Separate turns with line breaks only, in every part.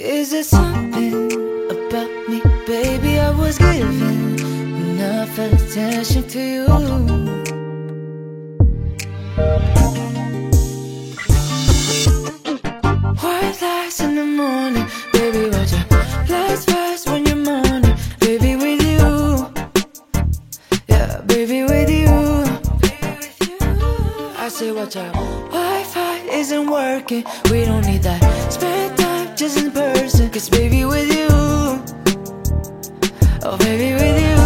Is it something about me, baby? I was giving enough attention to you. White lies in the morning, baby. Watch your lights fast when you're morning, baby. With you, yeah, baby. With you, I say watch out. Wi-Fi isn't working. We don't need that. Spend just in person, cause baby with you, oh baby with you.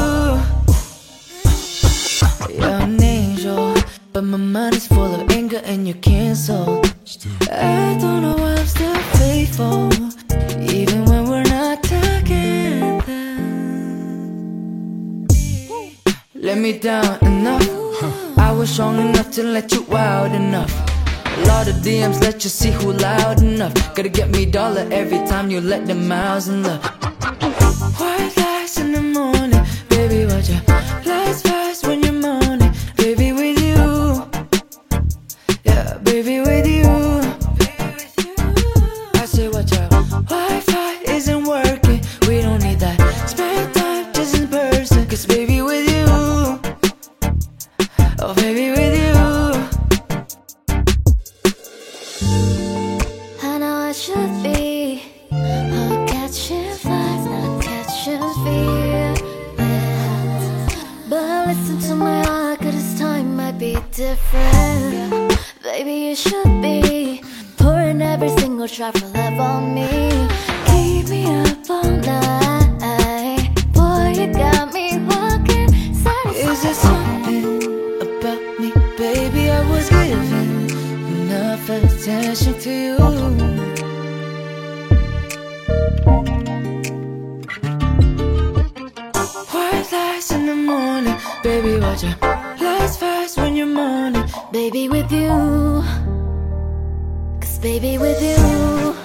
You're an angel, but my mind is full of anger and you're canceled. I don't know why I'm still faithful, even when we're not together. Let me down enough. I was strong enough to let you out enough. A lot of DMs let you see who loud enough. Gotta get me dollar every time you let the miles in love. White lights in the morning, baby, watch your lights fast when you're moaning, baby, with you. Yeah, baby, with you. I say, watch out. Wi-Fi isn't working. We don't need that. Spend time just in person. Cause baby,
But listen to my this time might be different. Baby, you should be pouring every single shot for love on me. Keep me up all night. Boy, you got me walking
Is it something about me, baby? I was giving enough attention to you. Baby. Watch your lights fast when you're morning.
Baby, with you. Cause baby, with you.